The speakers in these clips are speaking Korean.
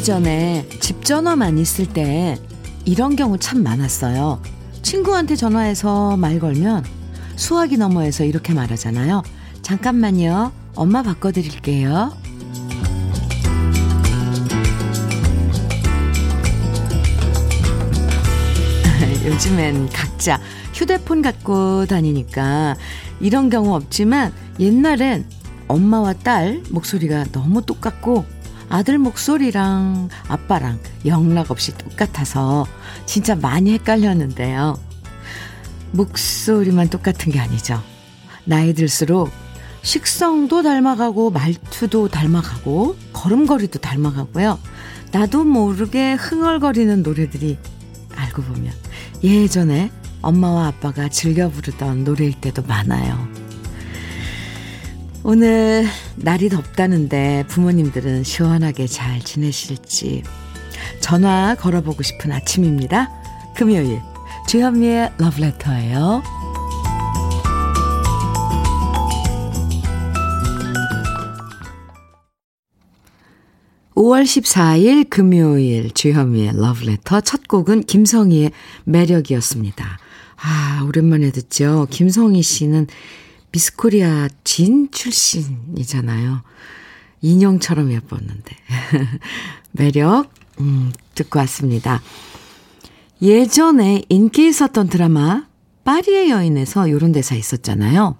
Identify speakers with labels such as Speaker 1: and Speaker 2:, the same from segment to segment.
Speaker 1: 예전에 집 전화만 있을 때 이런 경우 참 많았어요. 친구한테 전화해서 말 걸면 수화기 너머에서 이렇게 말하잖아요. 잠깐만요. 엄마 바꿔드릴게요. 요즘엔 각자 휴대폰 갖고 다니니까 이런 경우 없지만 옛날엔 엄마와 딸 목소리가 너무 똑같고 아들 목소리랑 아빠랑 영락 없이 똑같아서 진짜 많이 헷갈렸는데요. 목소리만 똑같은 게 아니죠. 나이 들수록 식성도 닮아가고 말투도 닮아가고 걸음걸이도 닮아가고요. 나도 모르게 흥얼거리는 노래들이 알고 보면 예전에 엄마와 아빠가 즐겨 부르던 노래일 때도 많아요. 오늘 날이 덥다는데 부모님들은 시원하게 잘 지내실지 전화 걸어보고 싶은 아침입니다. 금요일 주현미의 러브레터예요. 5월 14일 금요일 주현미의 러브레터 첫 곡은 김성희의 매력이었습니다. 아, 오랜만에 듣죠. 김성희 씨는 미스코리아 진 출신이잖아요. 인형처럼 예뻤는데. 매력, 음, 듣고 왔습니다. 예전에 인기 있었던 드라마, 파리의 여인에서 요런 대사 있었잖아요.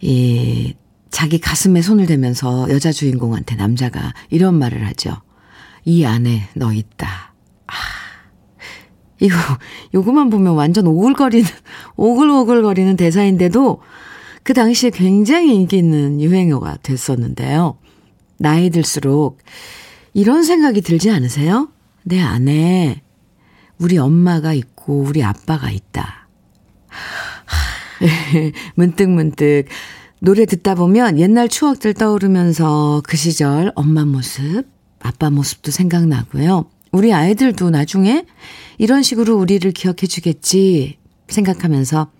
Speaker 1: 이, 자기 가슴에 손을 대면서 여자 주인공한테 남자가 이런 말을 하죠. 이 안에 너 있다. 아, 이거, 요거만 보면 완전 오글거리는, 오글오글거리는 대사인데도 그 당시에 굉장히 인기 있는 유행어가 됐었는데요. 나이 들수록 이런 생각이 들지 않으세요? 내 안에 우리 엄마가 있고 우리 아빠가 있다. 문득문득 노래 듣다 보면 옛날 추억들 떠오르면서 그 시절 엄마 모습, 아빠 모습도 생각나고요. 우리 아이들도 나중에 이런 식으로 우리를 기억해 주겠지 생각하면서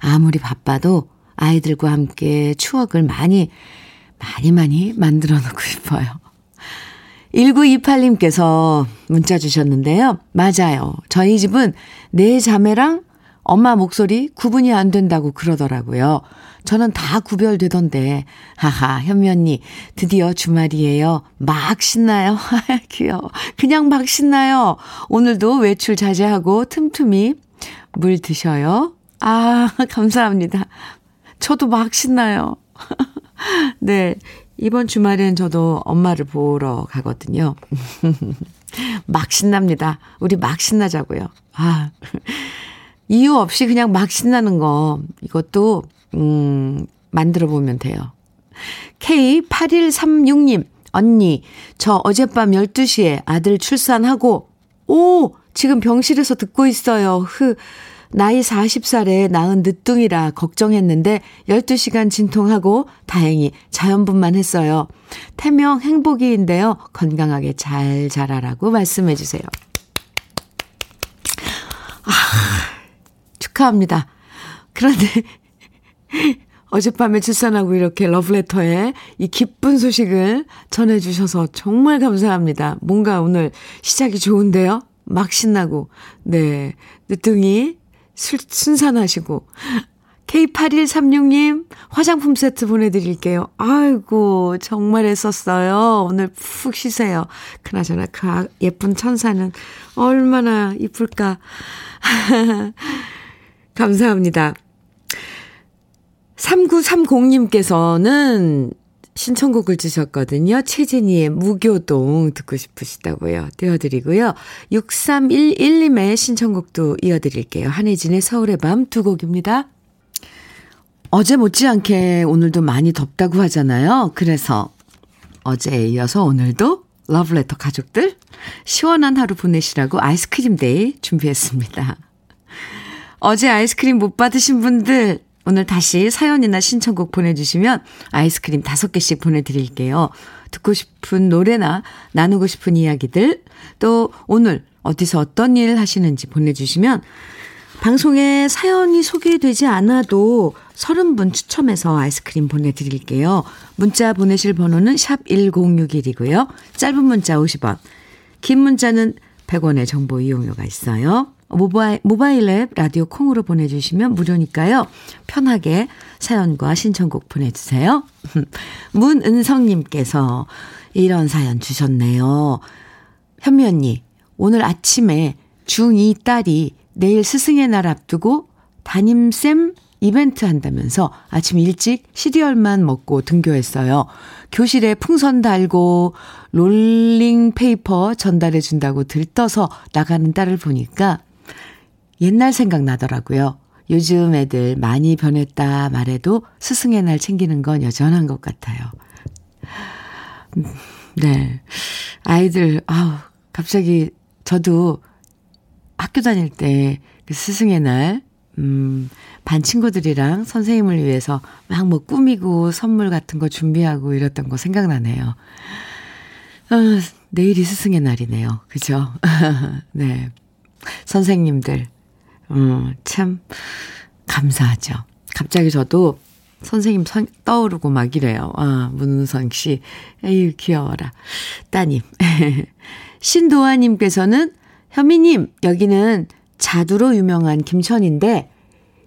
Speaker 1: 아무리 바빠도 아이들과 함께 추억을 많이, 많이 많이 만들어 놓고 싶어요. 1928님께서 문자 주셨는데요. 맞아요. 저희 집은 네 자매랑 엄마 목소리 구분이 안 된다고 그러더라고요. 저는 다 구별되던데. 하하, 현미 언니, 드디어 주말이에요. 막 신나요. 귀여워. 그냥 막 신나요. 오늘도 외출 자제하고 틈틈이 물 드셔요. 아, 감사합니다. 저도 막 신나요. 네. 이번 주말엔 저도 엄마를 보러 가거든요. 막 신납니다. 우리 막 신나자고요. 아. 이유 없이 그냥 막 신나는 거, 이것도, 음, 만들어 보면 돼요. K8136님, 언니, 저 어젯밤 12시에 아들 출산하고, 오! 지금 병실에서 듣고 있어요. 흐. 나이 40살에 낳은 늦둥이라 걱정했는데 12시간 진통하고 다행히 자연분만 했어요. 태명 행복이인데요. 건강하게 잘 자라라고 말씀해 주세요. 축하합니다. 그런데 어젯밤에 출산하고 이렇게 러브레터에 이 기쁜 소식을 전해주셔서 정말 감사합니다. 뭔가 오늘 시작이 좋은데요? 막 신나고, 네. 늦둥이 술, 순산하시고. K8136님, 화장품 세트 보내드릴게요. 아이고, 정말 애썼어요. 오늘 푹 쉬세요. 그나저나 그 아, 예쁜 천사는 얼마나 이쁠까. 감사합니다. 3930님께서는 신청곡을 주셨거든요. 최진희의 무교동 듣고 싶으시다고요. 띄워드리고요. 6311님의 신청곡도 이어드릴게요. 한혜진의 서울의 밤 두 곡입니다. 어제 못지않게 오늘도 많이 덥다고 하잖아요. 그래서 어제에 이어서 오늘도 러브레터 가족들 시원한 하루 보내시라고 아이스크림 day 준비했습니다. 어제 아이스크림 못 받으신 분들 오늘 다시 사연이나 신청곡 보내주시면 아이스크림 다섯 개씩 보내드릴게요. 듣고 싶은 노래나 나누고 싶은 이야기들 또 오늘 어디서 어떤 일 하시는지 보내주시면 방송에 사연이 소개되지 않아도 30분 추첨해서 아이스크림 보내드릴게요. 문자 보내실 번호는 샵 1061이고요. 짧은 문자 50원, 긴 문자는 100원의 정보 이용료가 있어요. 모바일, 모바일 앱 라디오 콩으로 보내주시면 무료니까요. 편하게 사연과 신청곡 보내주세요. 문은성님께서 이런 사연 주셨네요. 현미 언니, 오늘 아침에 중2 딸이 내일 스승의 날 앞두고 담임쌤 이벤트 한다면서 아침 일찍 시리얼만 먹고 등교했어요. 교실에 풍선 달고 롤링 페이퍼 전달해 준다고 들떠서 나가는 딸을 보니까 옛날 생각 나더라고요. 요즘 애들 많이 변했다 말해도 스승의 날 챙기는 건 여전한 것 같아요. 네. 아이들, 아우, 갑자기 저도 학교 다닐 때 그 스승의 날, 음, 반 친구들이랑 선생님을 위해서 막 뭐 꾸미고 선물 같은 거 준비하고 이랬던 거 생각나네요. 아, 내일이 스승의 날이네요. 그죠? 네. 선생님들, 음, 참, 감사하죠. 갑자기 저도 선생님 선, 떠오르고 막 이래요. 아, 문은성 씨. 에휴, 귀여워라. 따님. 신도아님께서는 현미님, 여기는 자두로 유명한 김천인데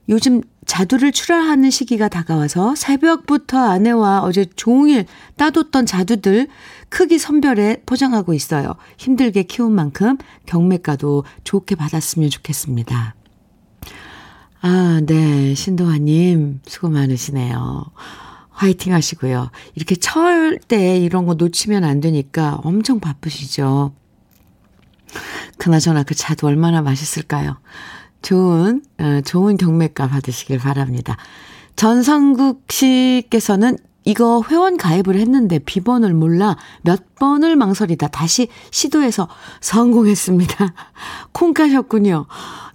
Speaker 1: 요즘 자두를 출하하는 시기가 다가와서 새벽부터 아내와 어제 종일 따뒀던 자두들 크기 선별해 포장하고 있어요. 힘들게 키운 만큼 경매가도 좋게 받았으면 좋겠습니다. 아, 네. 신도화님, 수고 많으시네요. 화이팅 하시고요. 이렇게 철 때 이런 거 놓치면 안 되니까 엄청 바쁘시죠. 그나저나 그 차도 얼마나 맛있을까요? 좋은, 어, 좋은 경매가 받으시길 바랍니다. 전성국 씨께서는 이거 회원 가입을 했는데 비번을 몰라 몇 번을 망설이다 다시 시도해서 성공했습니다. 콩 까셨군요.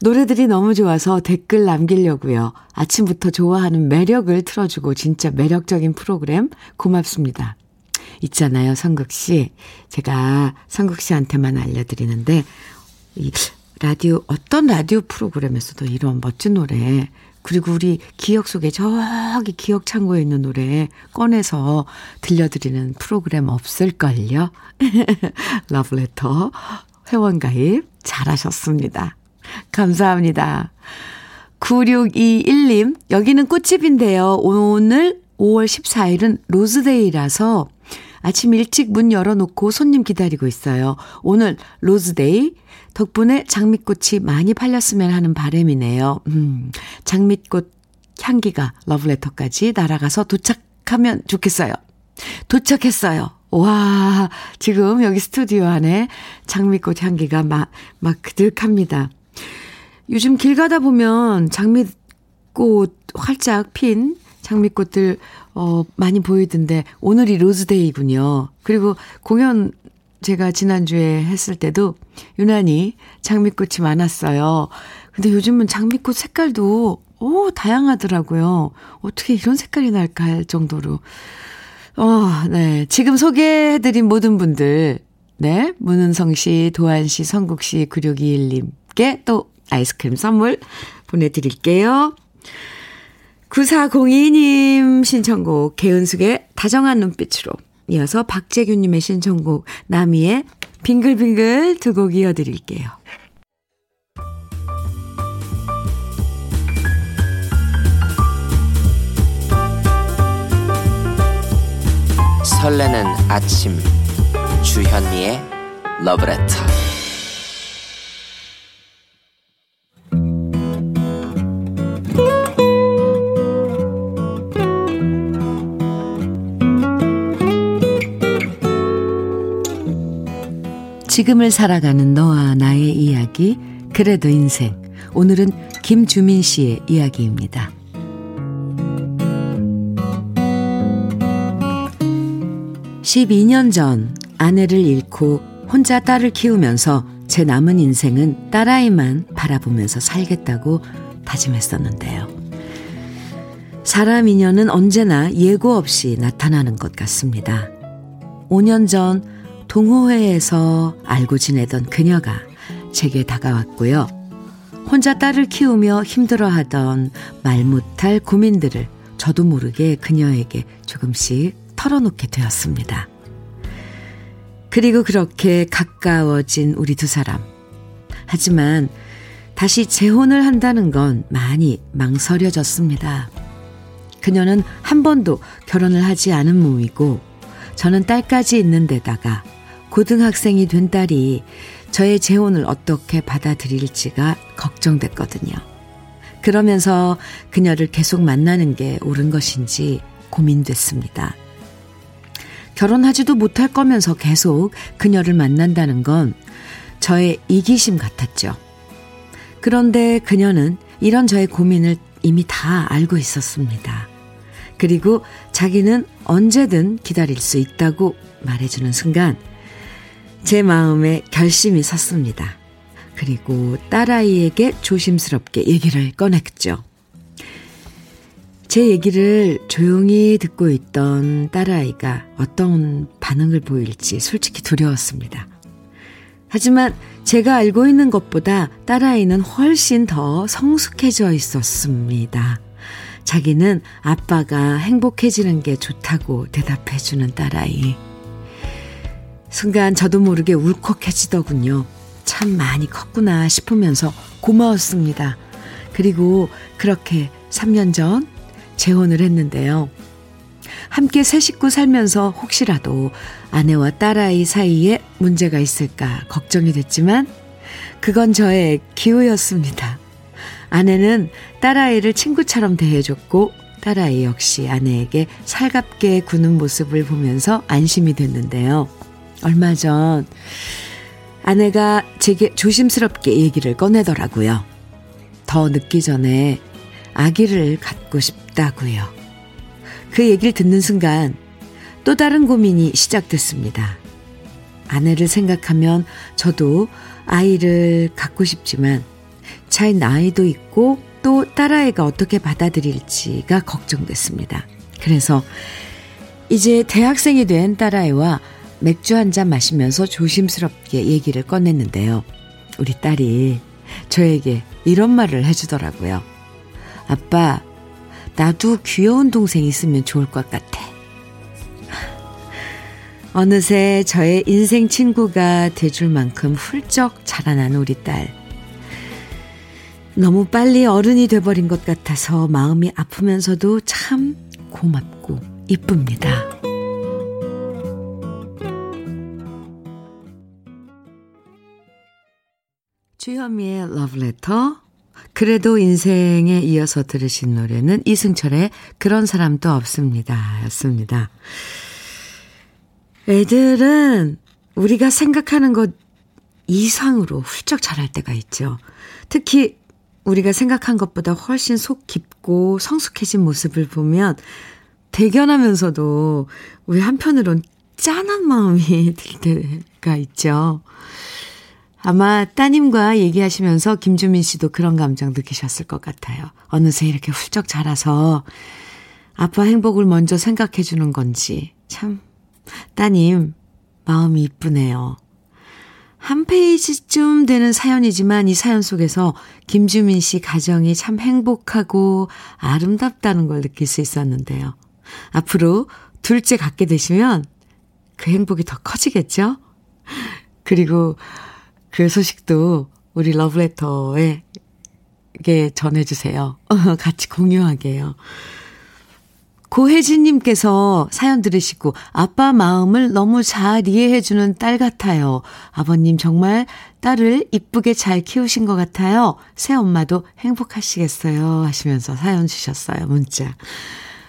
Speaker 1: 노래들이 너무 좋아서 댓글 남기려고요. 아침부터 좋아하는 매력을 틀어주고 진짜 매력적인 프로그램 고맙습니다. 있잖아요, 성국 씨. 제가 성국 씨한테만 알려드리는데, 이 라디오, 어떤 라디오 프로그램에서도 이런 멋진 노래, 그리고 우리 기억 속에 저기 기억 창고에 있는 노래 꺼내서 들려드리는 프로그램 없을걸요? 러브레터 회원가입 잘하셨습니다. 감사합니다. 9621님, 여기는 꽃집인데요. 오늘 5월 14일은 로즈데이라서 아침 일찍 문 열어놓고 손님 기다리고 있어요. 오늘 rose day 덕분에 장미꽃이 많이 팔렸으면 하는 바램이네요. 음, 장미꽃 향기가 러브레터까지 날아가서 도착하면 좋겠어요. 도착했어요. 와, 지금 여기 스튜디오 안에 장미꽃 향기가 막, 막 그득합니다. 요즘 길 가다 보면 장미꽃 활짝 핀 장미꽃들 어 많이 보이던데 오늘이 로즈데이군요. 그리고 공연 제가 지난주에 했을 때도 유난히 장미꽃이 많았어요. 근데 요즘은 장미꽃 색깔도 오 다양하더라고요. 어떻게 이런 색깔이 날까 할 정도로. 어, 네. 지금 소개해 드린 모든 분들, 네. 문은성 씨, 도한 씨, 성국 씨, 9621님께 또 아이스크림 선물 보내 드릴게요. 9402님 신청곡 개은숙의 다정한 눈빛으로 이어서 박재균님의 신청곡 나미의 빙글빙글 두 곡 이어드릴게요.
Speaker 2: 설레는 아침 주현미의 러브레터
Speaker 1: 지금을 살아가는 너와 나의 이야기, 그래도 인생. 오늘은 김주민 씨의 이야기입니다. 12년 전 아내를 잃고 혼자 딸을 키우면서 제 남은 인생은 딸아이만 바라보면서 살겠다고 다짐했었는데요. 사람 인연은 언제나 예고 없이 나타나는 것 같습니다. 5년 전 동호회에서 알고 지내던 그녀가 제게 다가왔고요. 혼자 딸을 키우며 힘들어하던 말 못할 고민들을 저도 모르게 그녀에게 조금씩 털어놓게 되었습니다. 그리고 그렇게 가까워진 우리 두 사람. 하지만 다시 재혼을 한다는 건 많이 망설여졌습니다. 그녀는 한 번도 결혼을 하지 않은 몸이고 저는 딸까지 있는 데다가 고등학생이 된 딸이 저의 재혼을 어떻게 받아들일지가 걱정됐거든요. 그러면서 그녀를 계속 만나는 게 옳은 것인지 고민됐습니다. 결혼하지도 못할 거면서 계속 그녀를 만난다는 건 저의 이기심 같았죠. 그런데 그녀는 이런 저의 고민을 이미 다 알고 있었습니다. 그리고 자기는 언제든 기다릴 수 있다고 말해주는 순간 제 마음에 결심이 섰습니다. 그리고 딸아이에게 조심스럽게 얘기를 꺼냈죠. 제 얘기를 조용히 듣고 있던 딸아이가 어떤 반응을 보일지 솔직히 두려웠습니다. 하지만 제가 알고 있는 것보다 딸아이는 훨씬 더 성숙해져 있었습니다. 자기는 아빠가 행복해지는 게 좋다고 대답해주는 딸아이. 순간 저도 모르게 울컥해지더군요. 참 많이 컸구나 싶으면서 고마웠습니다. 그리고 그렇게 3년 전 재혼을 했는데요. 함께 새 식구 살면서 혹시라도 아내와 딸아이 사이에 문제가 있을까 걱정이 됐지만 그건 저의 기우였습니다. 아내는 딸아이를 친구처럼 대해줬고 딸아이 역시 아내에게 살갑게 구는 모습을 보면서 안심이 됐는데요. 얼마 전 아내가 제게 조심스럽게 얘기를 꺼내더라고요. 더 늦기 전에 아기를 갖고 싶다고요. 그 얘기를 듣는 순간 또 다른 고민이 시작됐습니다. 아내를 생각하면 저도 아이를 갖고 싶지만 차이 나이도 있고 또 딸아이가 어떻게 받아들일지가 걱정됐습니다. 그래서 이제 대학생이 된 딸아이와 맥주 한 잔 마시면서 조심스럽게 얘기를 꺼냈는데요. 우리 딸이 저에게 이런 말을 해주더라고요. 아빠, 나도 귀여운 동생 있으면 좋을 것 같아. 어느새 저의 인생 친구가 돼줄 만큼 훌쩍 자라난 우리 딸. 너무 빨리 어른이 돼버린 것 같아서 마음이 아프면서도 참 고맙고 이쁩니다. 주현미의 러브레터. 그래도 인생에 이어서 들으신 노래는 이승철의 그런 사람도 없습니다. 였습니다. 애들은 우리가 생각하는 것 이상으로 훌쩍 자랄 때가 있죠. 특히 우리가 생각한 것보다 훨씬 속 깊고 성숙해진 모습을 보면 대견하면서도 우리 한편으론 짠한 마음이 들 때가 있죠. 아마 따님과 얘기하시면서 김주민 씨도 그런 감정 느끼셨을 것 같아요. 어느새 이렇게 훌쩍 자라서 아빠 행복을 먼저 생각해 주는 건지 참 따님 마음이 이쁘네요. 한 페이지쯤 되는 사연이지만 이 사연 속에서 김주민 씨 가정이 참 행복하고 아름답다는 걸 느낄 수 있었는데요. 앞으로 둘째 갖게 되시면 그 행복이 더 커지겠죠? 그리고 그 소식도 우리 러브레터에 전해주세요. 같이 공유하게요. 고혜진님께서 사연 들으시고 아빠 마음을 너무 잘 이해해주는 딸 같아요. 아버님 정말 딸을 이쁘게 잘 키우신 것 같아요. 새 엄마도 행복하시겠어요. 하시면서 사연 주셨어요. 문자.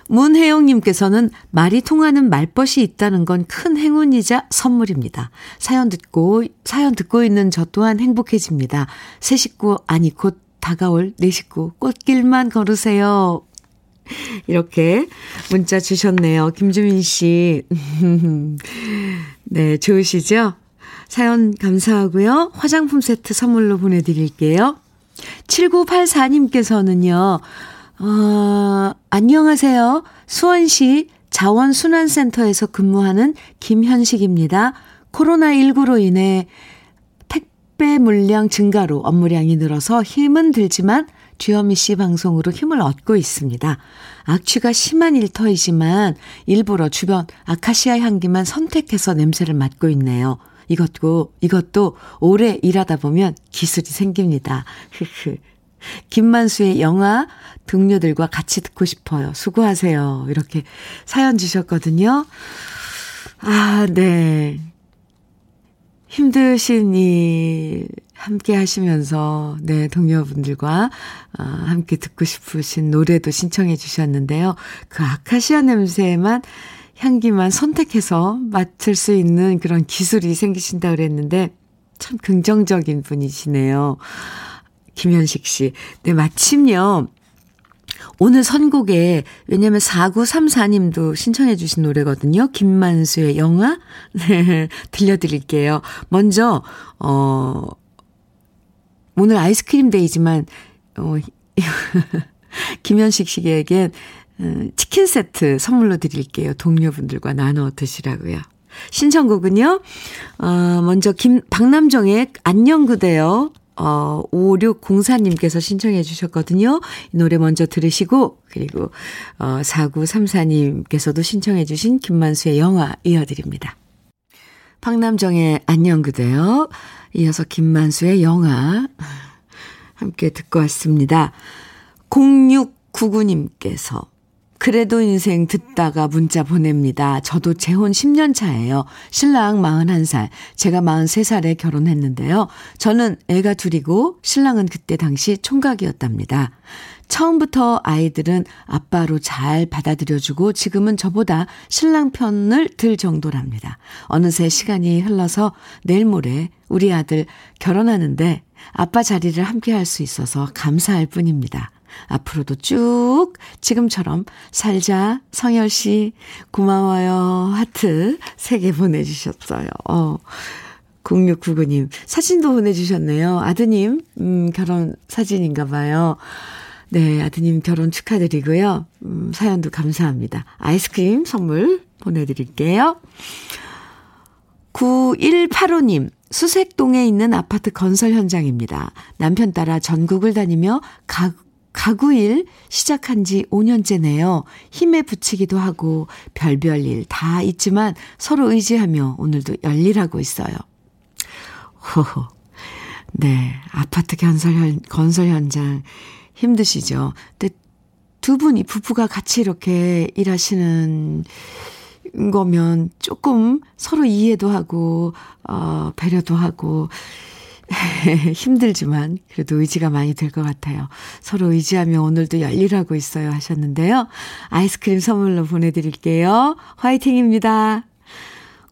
Speaker 1: 문혜영님께서는 말이 통하는 말벗이 있다는 건 큰 행운이자 선물입니다. 사연 듣고, 사연 듣고 있는 저 또한 행복해집니다. 새 식구, 아니, 곧 다가올 내 식구, 꽃길만 걸으세요. 이렇게 문자 주셨네요. 김주민 씨. 네, 좋으시죠? 사연 감사하고요. 화장품 세트 선물로 보내드릴게요. 7984님께서는요, 어, 안녕하세요. 수원시 자원순환센터에서 근무하는 김현식입니다. 코로나19로 인해 택, 택배 물량 증가로 업무량이 늘어서 힘은 들지만 주현미 씨 방송으로 힘을 얻고 있습니다. 악취가 심한 일터이지만 일부러 주변 아카시아 향기만 선택해서 냄새를 맡고 있네요. 이것도, 이것도 오래 일하다 보면 기술이 생깁니다. 흐흐. 김만수의 영화 동료들과 같이 듣고 싶어요. 수고하세요. 이렇게 사연 주셨거든요. 아, 네. 힘드신 일 함께 하시면서, 네, 동료분들과 어, 함께 듣고 싶으신 노래도 신청해 주셨는데요. 그 아카시아 냄새만, 향기만 선택해서 맡을 수 있는 그런 기술이 생기신다 그랬는데, 참 긍정적인 분이시네요. 김현식 씨. 네, 마침요. 오늘 선곡에, 왜냐면 4934님도 신청해 주신 노래거든요. 김만수의 영화? 네, 들려드릴게요. 먼저, 어, 오늘 아이스크림 데이지만, 어, 김현식 씨에겐 어, 치킨 세트 선물로 드릴게요. 동료분들과 나눠 드시라고요. 신청곡은요, 어, 먼저 김, 박남정의 안녕 그대요. 어, 5604님께서 신청해 주셨거든요. 이 노래 먼저 들으시고, 그리고, 어, 4934님께서도 신청해 주신 김만수의 영화 이어드립니다. 박남정의 안녕 그대요. 이어서 김만수의 영화 함께 듣고 왔습니다. 0699님께서 그래도 인생 듣다가 문자 보냅니다. 저도 재혼 10년 차예요. 신랑 41살, 제가 43살에 결혼했는데요. 저는 애가 둘이고 신랑은 그때 당시 총각이었답니다. 처음부터 아이들은 아빠로 잘 받아들여주고 지금은 저보다 신랑 편을 들 정도랍니다. 어느새 시간이 흘러서 내일 모레 우리 아들 결혼하는데 아빠 자리를 함께 할 수 있어서 감사할 뿐입니다. 앞으로도 쭉 지금처럼 살자 성열 씨 고마워요 하트 3개 보내주셨어요. 어. 0699님 사진도 보내주셨네요. 아드님 음, 결혼 사진인가 봐요. 네 아드님 결혼 축하드리고요. 음, 사연도 감사합니다. 아이스크림 선물 보내드릴게요. 9185님 수색동에 있는 아파트 건설 현장입니다. 남편 따라 전국을 다니며 가, 가구일 시작한 지 5년째네요. 힘에 붙이기도 하고 별별 일 다 있지만 서로 의지하며 오늘도 열일하고 있어요. 호호. 네. 아파트 건설, 현, 건설 현장 힘드시죠? 근데 두 분이 부부가 같이 이렇게 일하시는 거면 조금 서로 이해도 하고, 어, 배려도 하고, 힘들지만 그래도 의지가 많이 될 것 같아요. 서로 의지하며 오늘도 열일하고 있어요 하셨는데요. 아이스크림 선물로 보내드릴게요. 화이팅입니다.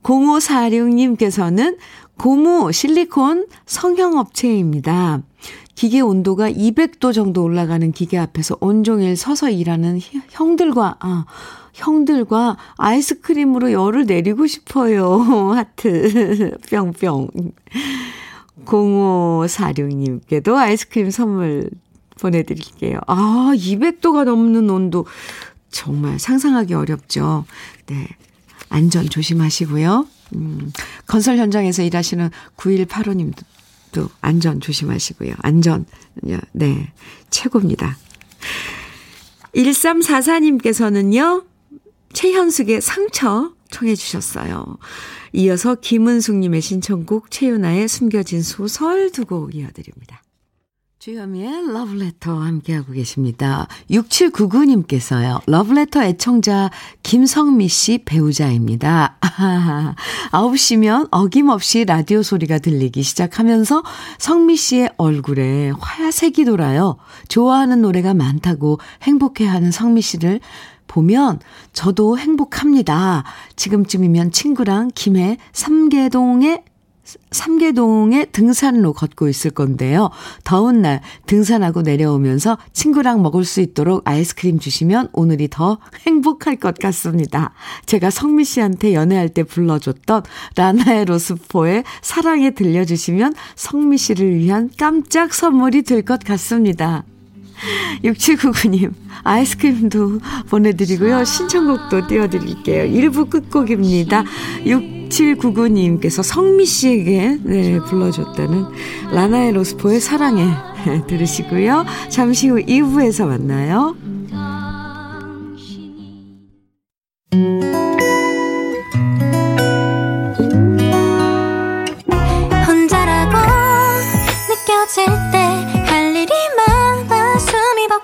Speaker 1: 0546님께서는 고무 실리콘 성형업체입니다. 기계 온도가 200도 정도 올라가는 기계 앞에서 온종일 서서 일하는 형들과, 아, 형들과 아이스크림으로 열을 내리고 싶어요. 하트, 뿅뿅. 0546님께도 아이스크림 선물 보내드릴게요. 아, 200도가 넘는 온도. 정말 상상하기 어렵죠. 네. 안전 조심하시고요. 음, 건설 현장에서 일하시는 9185님도 안전 조심하시고요. 안전, 네. 최고입니다. 1344님께서는요, 최현숙의 상처 청해 주셨어요. 이어서 김은숙님의 신청곡 최윤아의 숨겨진 소설 두 곡 이어드립니다. 주현미의 러브레터 함께하고 계십니다. 6799님께서요. 러브레터 애청자 김성미 씨 배우자입니다. 9시면 어김없이 라디오 소리가 들리기 시작하면서 성미 씨의 얼굴에 화야색이 돌아요. 좋아하는 노래가 많다고 행복해하는 성미 씨를 보면 저도 행복합니다. 지금쯤이면 친구랑 김해 삼계동에 삼계동에 등산로 걷고 있을 건데요. 더운 날 등산하고 내려오면서 친구랑 먹을 수 있도록 아이스크림 주시면 오늘이 더 행복할 것 같습니다. 제가 성미 씨한테 연애할 때 불러줬던 라나의 로스포의 사랑에 들려주시면 성미 씨를 위한 깜짝 선물이 될 것 같습니다. 6799님, 아이스크림도 보내드리고요. 신청곡도 띄워드릴게요. 1부 끝곡입니다. 6 6799님께서 성미 씨에게 네, 불러줬다는 라나의 로스포의 사랑해 들으시고요. 잠시 후 2부에서 만나요. 혼자라고 느껴질 때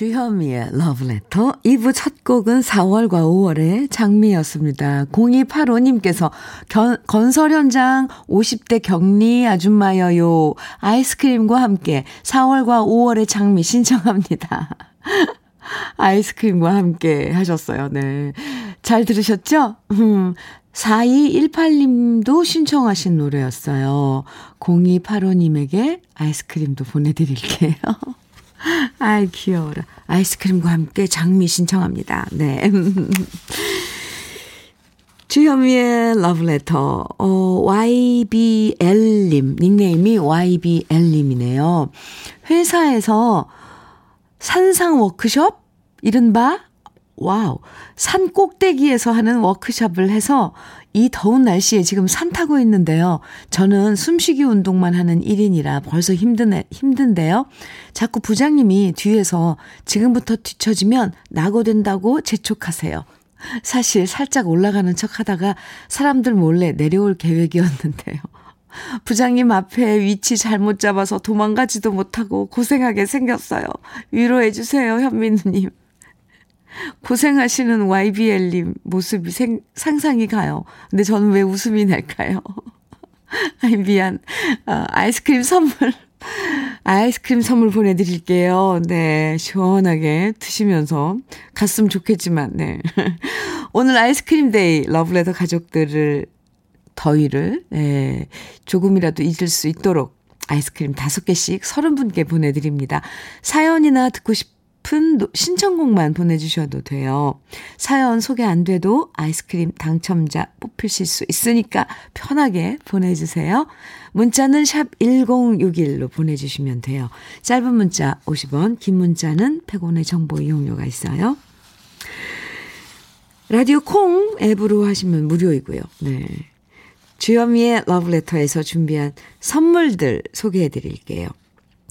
Speaker 1: 주현미의 러브레터 2부 첫 곡은 4월과 5월의 장미였습니다. 0285님께서 건설 현장 50대 격리 아줌마여요. 아이스크림과 함께 4월과 5월의 장미 신청합니다. 아이스크림과 함께 하셨어요. 네. 잘 들으셨죠? 음, 4218님도 신청하신 노래였어요. 0285님에게 아이스크림도 보내드릴게요. 아이, 귀여워라. 아이스크림과 함께 장미 신청합니다. 네. 주현미의 러브레터, 어, YBL님, 닉네임이 YBL님이네요. 회사에서 산상 워크숍? 이른바 와우. 산 꼭대기에서 하는 워크숍을 해서 이 더운 날씨에 지금 산 타고 있는데요. 저는 숨쉬기 운동만 하는 1인이라 벌써 힘드네, 힘든데요. 자꾸 부장님이 뒤에서 지금부터 뒤처지면 낙오된다고 재촉하세요. 사실 살짝 올라가는 척 하다가 사람들 몰래 내려올 계획이었는데요. 부장님 앞에 위치 잘못 잡아서 도망가지도 못하고 고생하게 생겼어요. 위로해주세요, 현미 누님. 고생하시는 YBL님 모습이 생, 상상이 가요. 근데 저는 왜 웃음이 날까요? 아이, 미안. 아, 아이스크림 선물. 아이스크림 선물 보내드릴게요. 네. 시원하게 드시면서 갔으면 좋겠지만, 네. 오늘 아이스크림 day 러브레터 가족들을 더위를, 네. 조금이라도 잊을 수 있도록 아이스크림 다섯 개씩 서른 분께 보내드립니다. 사연이나 듣고 싶 싶은 신청곡만 보내주셔도 돼요. 사연 소개 안 돼도 아이스크림 당첨자 뽑히실 수 있으니까 편하게 보내주세요. 문자는 샵 1061로 보내주시면 돼요. 짧은 문자 50원, 긴 문자는 100원의 정보 이용료가 있어요. 라디오 콩 앱으로 하시면 무료이고요. 네. 주현미의 러브레터에서 준비한 선물들 소개해 드릴게요.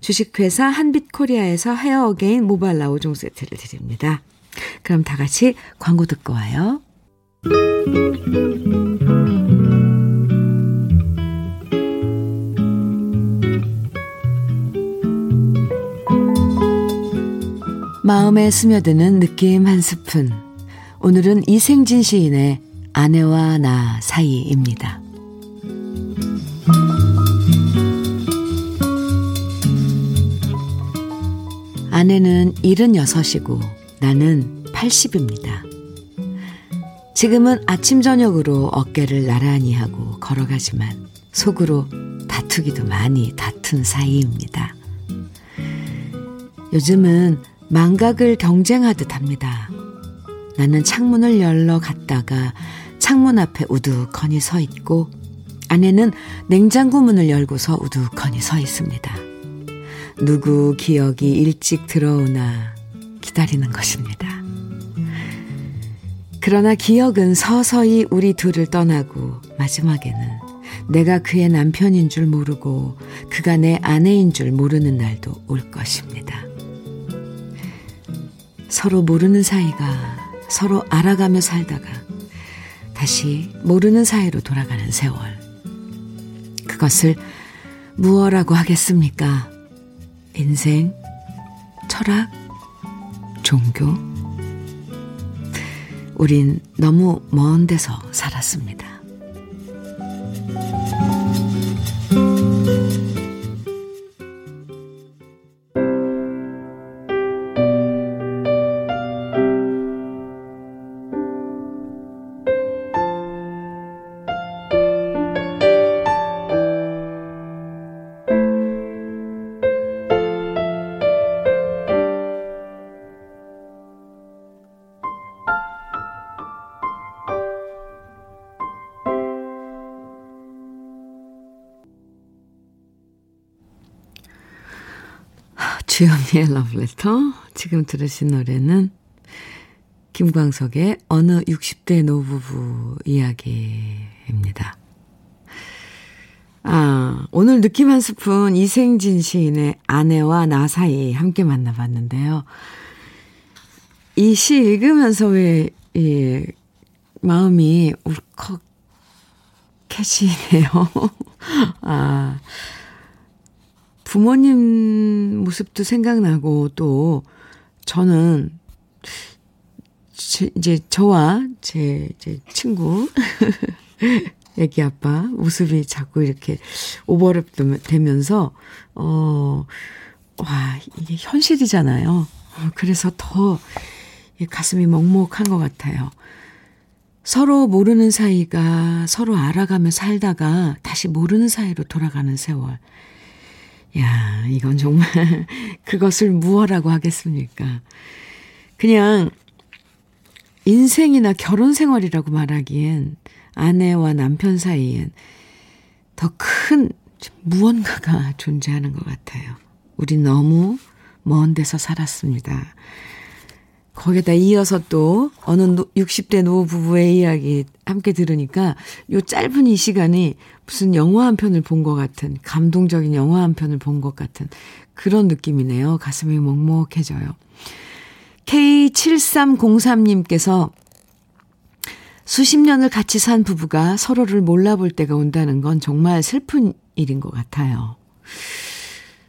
Speaker 1: 주식회사 한빛코리아에서 헤어 어게인 모발라 5종 세트를 드립니다. 그럼 다 같이 광고 듣고 와요. 마음에 스며드는 느낌 한 스푼. 오늘은 이생진 시인의 아내와 나 사이입니다. 아내는 76이고 나는 80입니다. 지금은 아침 저녁으로 어깨를 나란히 하고 걸어가지만 속으로 다투기도 많이 다툰 사이입니다. 요즘은 망각을 경쟁하듯 합니다. 나는 창문을 열러 갔다가 창문 앞에 우두커니 서 있고 아내는 냉장고 문을 열고서 우두커니 서 있습니다. 누구 기억이 일찍 들어오나 기다리는 것입니다. 그러나 기억은 서서히 우리 둘을 떠나고 마지막에는 내가 그의 남편인 줄 모르고 그가 내 아내인 줄 모르는 날도 올 것입니다. 서로 모르는 사이가 서로 알아가며 살다가 다시 모르는 사이로 돌아가는 세월. 그것을 무엇라고 하겠습니까? 인생, 철학, 종교? 우린 너무 먼 데서 살았습니다. 주현미의 러브레터. 지금 들으신 노래는 김광석의 어느 60대 노부부 이야기입니다. 아, 오늘 느낌 한 스푼 이생진 시인의 아내와 나 사이 함께 만나봤는데요. 이 시 읽으면서 왜, 이, 마음이 울컥해지네요. 아, 부모님 모습도 생각나고 또 저는 제, 이제 저와 제, 제 친구 애기 아빠 모습이 자꾸 이렇게 오버랩 되면서 어, 와, 이게 현실이잖아요. 그래서 더 가슴이 먹먹한 것 같아요. 서로 모르는 사이가 서로 알아가며 살다가 다시 모르는 사이로 돌아가는 세월. 야, 이건 정말 그것을 무엇라고 하겠습니까? 그냥 인생이나 결혼 생활이라고 말하기엔 아내와 남편 사이엔 더 큰 무언가가 존재하는 것 같아요. 우리 너무 먼 데서 살았습니다. 거기다 이어서 또 어느 60대 노 부부의 이야기 함께 들으니까 요 짧은 이 시간이 무슨 영화 한 편을 본 것 같은 감동적인 영화 한 편을 본 것 같은 그런 느낌이네요. 가슴이 먹먹해져요. K7303님께서 수십 년을 같이 산 부부가 서로를 몰라볼 때가 온다는 건 정말 슬픈 일인 것 같아요.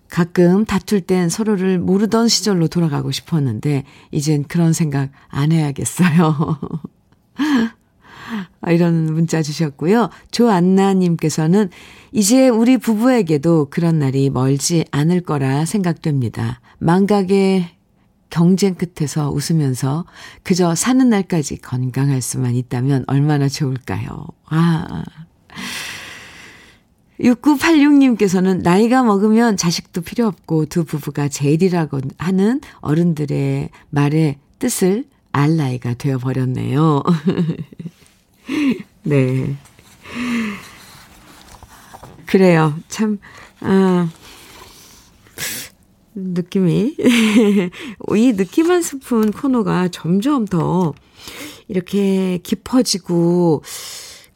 Speaker 1: 가끔 다툴 땐 서로를 모르던 시절로 돌아가고 싶었는데, 이젠 그런 생각 안 해야겠어요. 아, 이런 문자 주셨고요. 조안나님께서는 이제 우리 부부에게도 그런 날이 멀지 않을 거라 생각됩니다. 망각의 경쟁 끝에서 웃으면서 그저 사는 날까지 건강할 수만 있다면 얼마나 좋을까요? 아. 6986님께서는 나이가 먹으면 자식도 필요 없고 두 부부가 제일이라고 하는 어른들의 말의 뜻을 알 나이가 되어버렸네요. 네. 그래요. 참, 아, 느낌이. 이 느낌 한 스푼 코너가 점점 더 이렇게 깊어지고,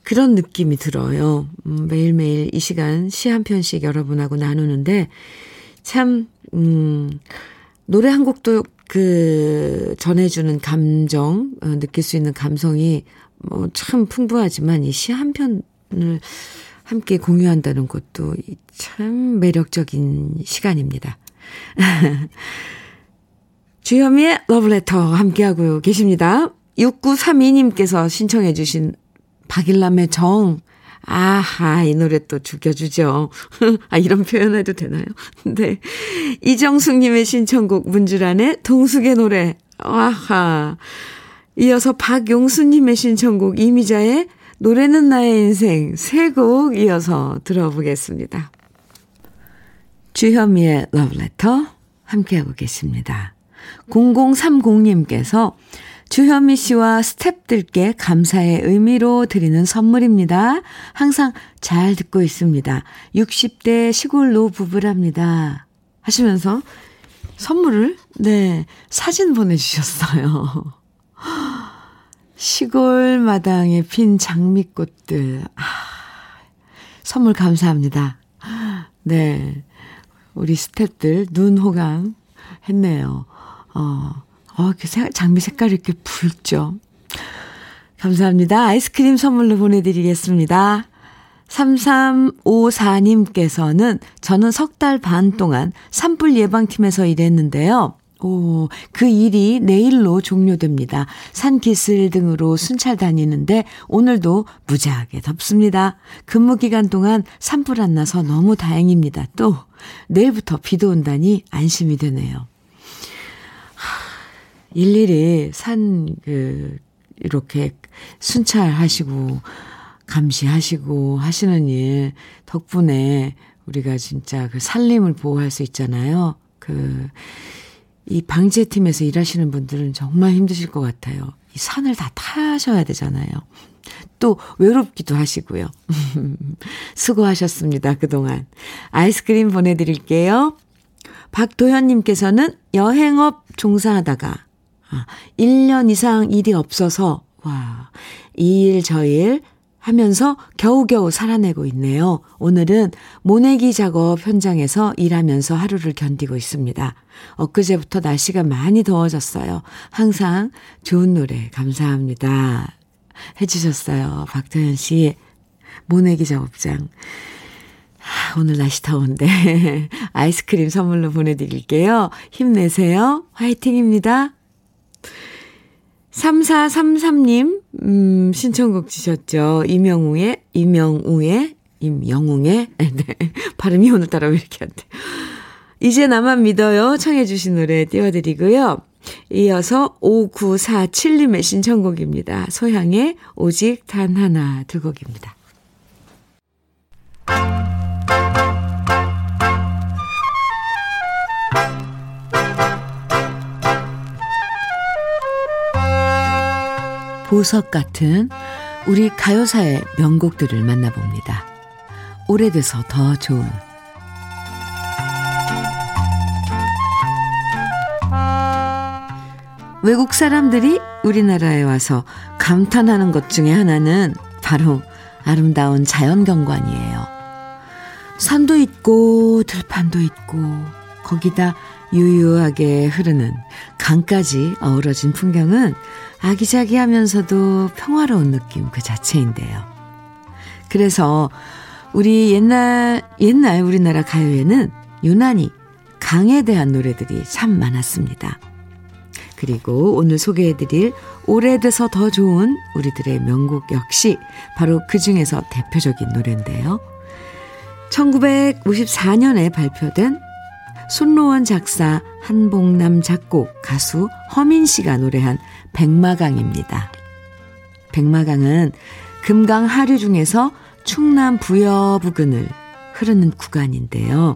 Speaker 1: 그런 느낌이 들어요. 음, 매일매일 이 시간 시 한 편씩 여러분하고 나누는데, 참, 음, 노래 한 곡도 그 전해주는 감정, 어, 느낄 수 있는 감성이 뭐 참 풍부하지만 이 시 한 편을 함께 공유한다는 것도 참 매력적인 시간입니다. 주현미의 러브레터 함께하고 계십니다. 6932님께서 신청해 주신 박일남의 정. 아하, 이 노래 또 죽여주죠. 아, 이런 표현 해도 되나요? 네. 이정숙님의 신청곡 문주란의 동숙의 노래. 아하. 이어서 박용수님의 신청곡 이미자의 노래는 나의 인생 세 곡 이어서 들어보겠습니다. 주현미의 러브레터 함께하고 계십니다. 0030님께서 주현미 씨와 스탭들께 감사의 의미로 드리는 선물입니다. 항상 잘 듣고 있습니다. 60대 시골 노 부부랍니다. 하시면서 선물을, 네, 사진 보내주셨어요. 시골 마당에 핀 장미꽃들. 아, 선물 감사합니다. 네. 우리 스탭들 눈 호강 했네요. 어, 어, 그 장미 색깔이 이렇게 붉죠. 감사합니다. 아이스크림 선물로 보내드리겠습니다. 3354님께서는 저는 석 달 반 동안 산불 예방팀에서 일했는데요. 오, 그 일이 내일로 종료됩니다. 산기슬 등으로 순찰 다니는데 오늘도 무지하게 덥습니다. 근무 기간 동안 산불 안 나서 너무 다행입니다. 또 내일부터 비도 온다니 안심이 되네요. 일일이 산, 그, 이렇게 순찰하시고, 감시하시고 하시는 일 덕분에 우리가 진짜 그 산림을 보호할 수 있잖아요. 그, 이 방제팀에서 일하시는 분들은 정말 힘드실 것 같아요. 이 산을 다 타셔야 되잖아요. 또 외롭기도 하시고요. 수고하셨습니다. 그동안. 아이스크림 보내드릴게요. 박도현님께서는 여행업 종사하다가 1년 아, 이상 일이 없어서, 와, 이일저일 하면서 겨우겨우 살아내고 있네요. 오늘은 모내기 작업 현장에서 일하면서 하루를 견디고 있습니다. 엊그제부터 날씨가 많이 더워졌어요. 항상 좋은 노래 감사합니다. 해주셨어요. 박도현 씨. 모내기 작업장. 오늘 날씨 더운데 아이스크림 선물로 보내드릴게요. 힘내세요. 화이팅입니다. 3433님, 음, 신청곡 주셨죠. 이명우의, 이명우의, 임영웅의, 네, 발음이 오늘따라 왜 이렇게 안 돼. 이제 나만 믿어요. 청해주신 노래 띄워드리고요. 이어서 5947님의 신청곡입니다. 소향의 오직 단 하나 두 곡입니다. 보석 같은 우리 가요사의 명곡들을 만나봅니다. 오래돼서 더 좋은 외국 사람들이 우리나라에 와서 감탄하는 것 중에 하나는 바로 아름다운 자연 경관이에요. 산도 있고 들판도 있고 거기다 유유하게 흐르는 강까지 어우러진 풍경은 아기자기하면서도 평화로운 느낌 그 자체인데요. 그래서 우리 옛날, 옛날 우리나라 가요에는 유난히 강에 대한 노래들이 참 많았습니다. 그리고 오늘 소개해드릴 오래돼서 더 좋은 우리들의 명곡 역시 바로 그 중에서 대표적인 노래인데요. 1954년에 발표된 손로원 작사, 한복남 작곡, 가수 허민 씨가 노래한 백마강입니다. 백마강은 금강 하류 중에서 충남 부여 부근을 흐르는 구간인데요.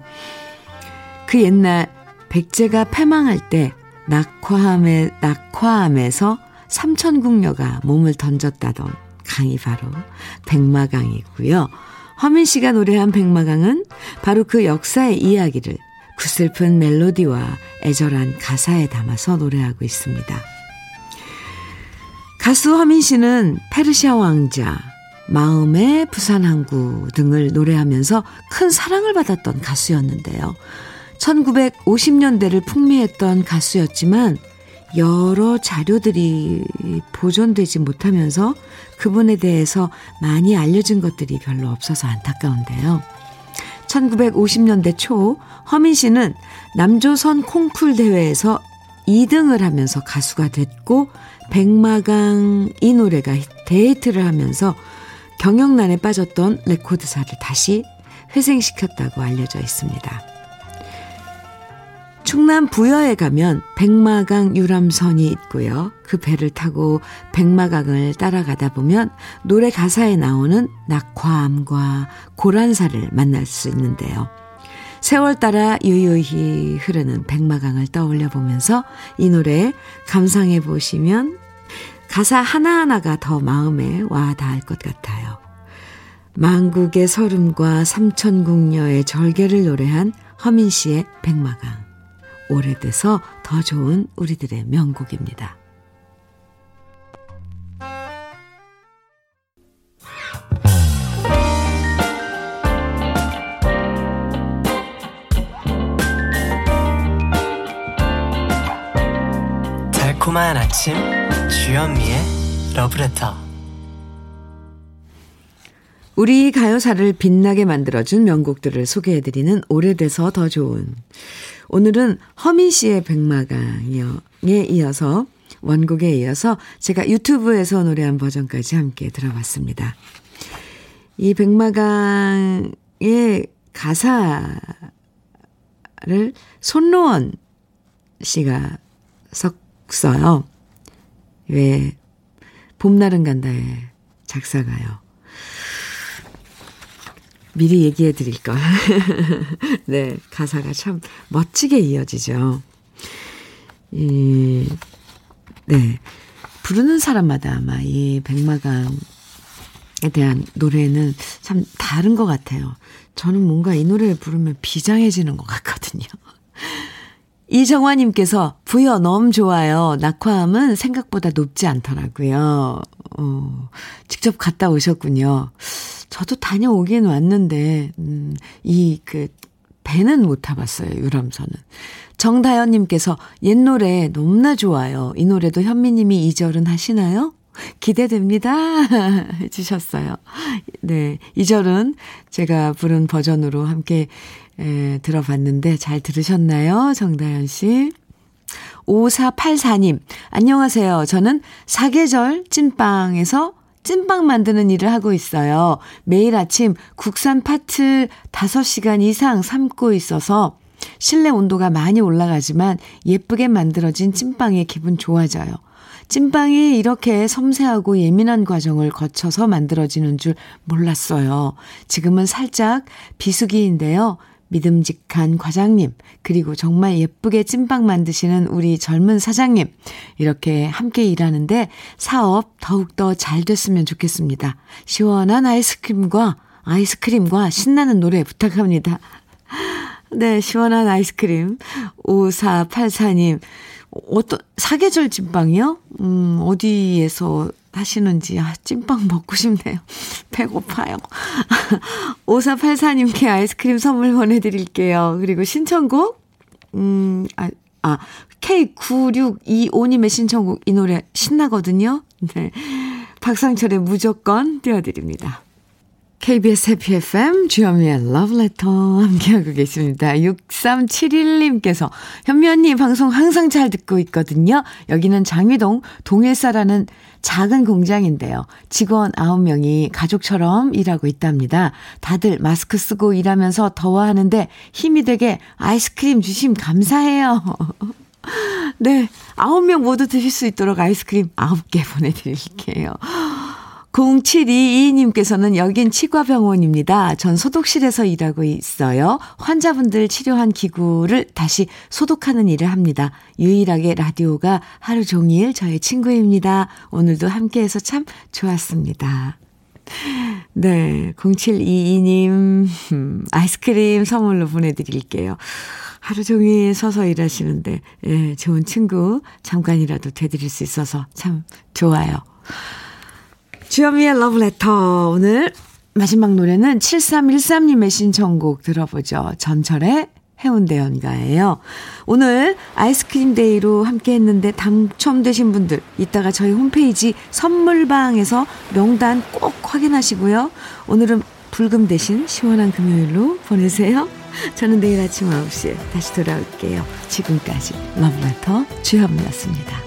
Speaker 1: 그 옛날 백제가 패망할 때 낙화함에, 낙화함에서 삼천궁녀가 몸을 던졌다던 강이 바로 백마강이고요. 허민 씨가 노래한 백마강은 바로 그 역사의 이야기를 구슬픈 멜로디와 애절한 가사에 담아서 노래하고 있습니다. 가수 허민 씨는 페르시아 왕자, 마음의 부산 항구 등을 노래하면서 큰 사랑을 받았던 가수였는데요. 1950년대를 풍미했던 가수였지만 여러 자료들이 보존되지 못하면서 그분에 대해서 많이 알려진 것들이 별로 없어서 안타까운데요. 1950년대 초 허민 씨는 남조선 콩쿨 대회에서 2등을 하면서 가수가 됐고 백마강 이 노래가 대히트를 하면서 경영난에 빠졌던 레코드사를 다시 회생시켰다고 알려져 있습니다. 충남 부여에 가면 백마강 유람선이 있고요. 그 배를 타고 백마강을 따라가다 보면 노래 가사에 나오는 낙화암과 고란사를 만날 수 있는데요. 세월 따라 유유히 흐르는 백마강을 떠올려 보면서 이 노래 감상해 보시면 가사 하나하나가 더 마음에 와 닿을 것 같아요. 망국의 서름과 삼천궁녀의 절개를 노래한 허민 씨의 백마강. 오래돼서 더 좋은 우리들의 명곡입니다.
Speaker 3: 달콤한 아침 주현미의 러브레터
Speaker 1: 우리 가요사를 빛나게 만들어준 명곡들을 소개해드리는 오래돼서 더 좋은 오늘은 허민 씨의 백마강에 이어서 원곡에 이어서 제가 유튜브에서 노래한 버전까지 함께 들어봤습니다. 이 백마강의 가사를 손로원 씨가 섞어요. 왜 봄날은 간다에 작사가요. 미리 얘기해 드릴 걸. 네, 가사가 참 멋지게 이어지죠. 이, 네. 부르는 사람마다 아마 이 백마강에 대한 노래는 참 다른 것 같아요. 저는 뭔가 이 노래를 부르면 비장해지는 것 같거든요. 이정화님께서 부여 너무 좋아요. 낙화암은 생각보다 높지 않더라고요. 어, 직접 갔다 오셨군요. 저도 다녀오긴 왔는데, 음, 이, 그, 배는 못 타봤어요, 유람선은. 정다연님께서 옛 노래 너무나 좋아요. 이 노래도 현미님이 2절은 하시나요? 기대됩니다. 해주셨어요. 네. 2절은 제가 부른 버전으로 함께 에, 들어봤는데 잘 들으셨나요? 정다연 씨. 5484님, 안녕하세요. 저는 사계절 찐빵에서 찐빵 만드는 일을 하고 있어요. 매일 아침 국산 파트 5시간 이상 삶고 있어서 실내 온도가 많이 올라가지만 예쁘게 만들어진 찐빵에 기분 좋아져요. 찐빵이 이렇게 섬세하고 예민한 과정을 거쳐서 만들어지는 줄 몰랐어요. 지금은 살짝 비수기인데요. 믿음직한 과장님, 그리고 정말 예쁘게 찐빵 만드시는 우리 젊은 사장님, 이렇게 함께 일하는데 사업 더욱더 잘 됐으면 좋겠습니다. 시원한 아이스크림과, 아이스크림과 신나는 노래 부탁합니다. 네, 시원한 아이스크림. 5484님, 어떤, 사계절 찐빵이요? 음, 어디에서 하시는지, 아, 찐빵 먹고 싶네요. 배고파요. 5484님께 아이스크림 선물 보내드릴게요. 그리고 신청곡, 음, 아, 아, K9625님의 신청곡, 이 노래 신나거든요. 네. 박상철의 무조건 띄워드립니다. KBS 해피 FM 주현미의 러브레터 함께하고 계십니다. 6371님께서 현미 언니 방송 항상 잘 듣고 있거든요. 여기는 장위동 동일사라는 작은 공장인데요. 직원 9명이 가족처럼 일하고 있답니다. 다들 마스크 쓰고 일하면서 더워하는데 힘이 되게 아이스크림 주심 감사해요. 네, 9명 모두 드실 수 있도록 아이스크림 9개 보내드릴게요. 0722님께서는 여긴 치과병원입니다. 전 소독실에서 일하고 있어요. 환자분들 치료한 기구를 다시 소독하는 일을 합니다. 유일하게 라디오가 하루 종일 저의 친구입니다. 오늘도 함께해서 참 좋았습니다. 네, 0722님, 음, 아이스크림 선물로 보내드릴게요. 하루 종일 서서 일하시는데, 예, 좋은 친구 잠깐이라도 되드릴 수 있어서 참 좋아요. 주현미의 러브레터. 오늘 마지막 노래는 7313님의 신청곡 들어보죠. 전철의 해운대 연가예요. 오늘 아이스크림 day로 함께 했는데 당첨되신 분들 이따가 저희 홈페이지 선물방에서 명단 꼭 확인하시고요. 오늘은 불금 대신 시원한 금요일로 보내세요. 저는 내일 아침 9시에 다시 돌아올게요. 지금까지 러브레터 주현미였습니다.